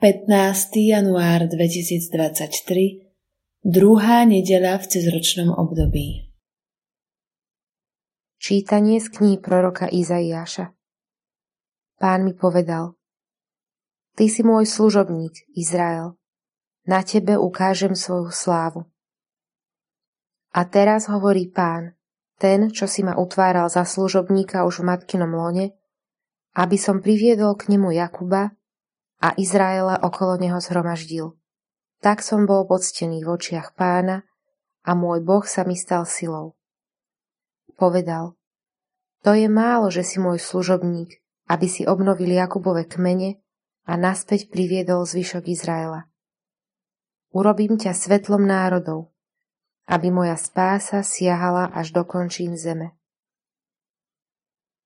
15. január 2023, druhá nedeľa v cezročnom období. Čítanie z kníh proroka Izaiáša Pán mi povedal, Ty si môj služobník, Izrael, na tebe ukážem svoju slávu. A teraz hovorí pán, ten, čo si ma utváral za služobníka už v matkinom lone, aby som priviedol k nemu Jakuba, a Izraela okolo neho zhromaždil. Tak som bol poctený v očiach pána a môj Boh sa mi stal silou. Povedal, to je málo, že si môj služobník, aby si obnovil Jakubove kmene a naspäť priviedol zvyšok Izraela. Urobím ťa svetlom národov, aby moja spása siahala až do končín zeme.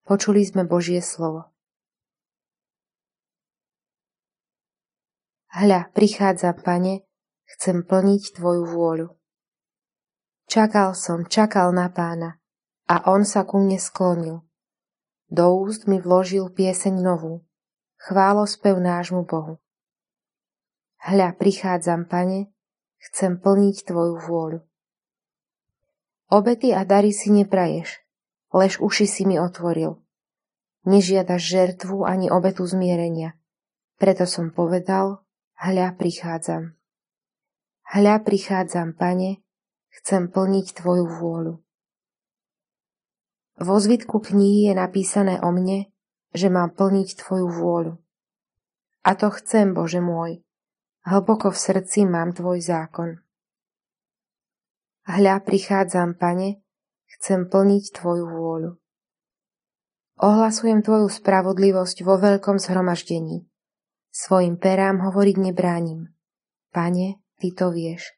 Počuli sme Božie slovo. Hľa, prichádza, pane, chcem plniť tvoju vôľu. Čakal som, čakal na pána a on sa ku mne sklonil. Do úst mi vložil pieseň novú, chválospev nášmu Bohu. Hľa, prichádzam, pane, chcem plniť tvoju vôľu. Obety a dary si nepraješ, lež uši si mi otvoril. Nežiadaš žertvu ani obetu zmierenia. Preto som povedal, Hľa prichádzam. Hľa prichádzam, pane, chcem plniť Tvoju vôľu. Vo zvitku knihy je napísané o mne, že mám plniť Tvoju vôľu. A to chcem, Bože môj. Hlboko v srdci mám Tvoj zákon. Hľa prichádzam, pane, chcem plniť Tvoju vôľu. Ohlasujem Tvoju spravodlivosť vo veľkom zhromaždení. Svojim perám hovoriť nebránim. Pane, Ty to vieš.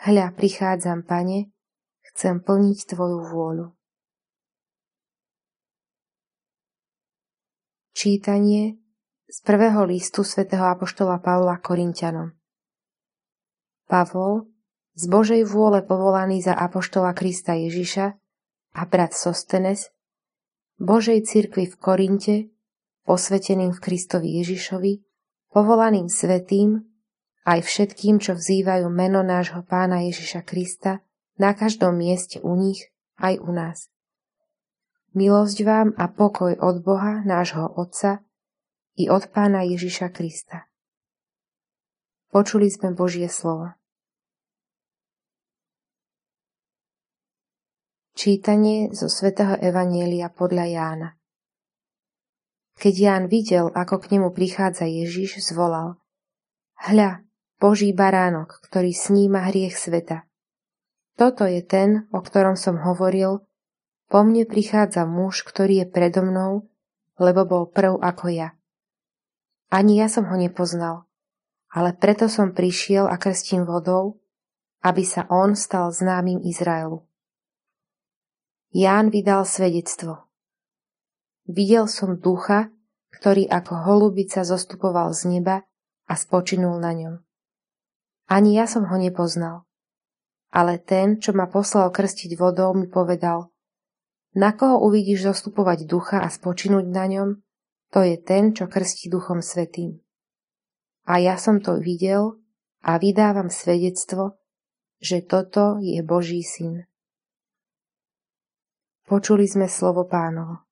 Hľa, prichádzam, Pane, chcem plniť Tvoju vôľu. Čítanie z prvého listu svätého Apoštola Pavla Korintianom Pavol, z Božej vôle povolaný za Apoštola Krista Ježiša a brat Sostenes, Božej cirkvi v Korinte, posveteným v Kristovi Ježišovi, povolaným svetým, aj všetkým, čo vzývajú meno nášho pána Ježiša Krista na každom mieste u nich, aj u nás. Milosť vám a pokoj od Boha, nášho Otca, i od pána Ježiša Krista. Počuli sme Božie slovo. Čítanie zo svätého Evanielia podľa Jána. Keď Ján videl, ako k nemu prichádza Ježiš, zvolal Hľa, Boží baránok, ktorý sníma hriech sveta. Toto je ten, o ktorom som hovoril, po mne prichádza muž, ktorý je predo mnou, lebo bol prv ako ja. Ani ja som ho nepoznal, ale preto som prišiel a krstím vodou, aby sa on stal známym Izraelu. Ján vydal svedectvo. Videl som ducha, ktorý ako holubica zostupoval z neba a spočinul na ňom. Ani ja som ho nepoznal. Ale ten, čo ma poslal krstiť vodou, mi povedal, na koho uvidíš zostupovať ducha a spočinúť na ňom, to je ten, čo krstí duchom svetým. A ja som to videl a vydávam svedectvo, že toto je Boží syn. Počuli sme slovo pánovo.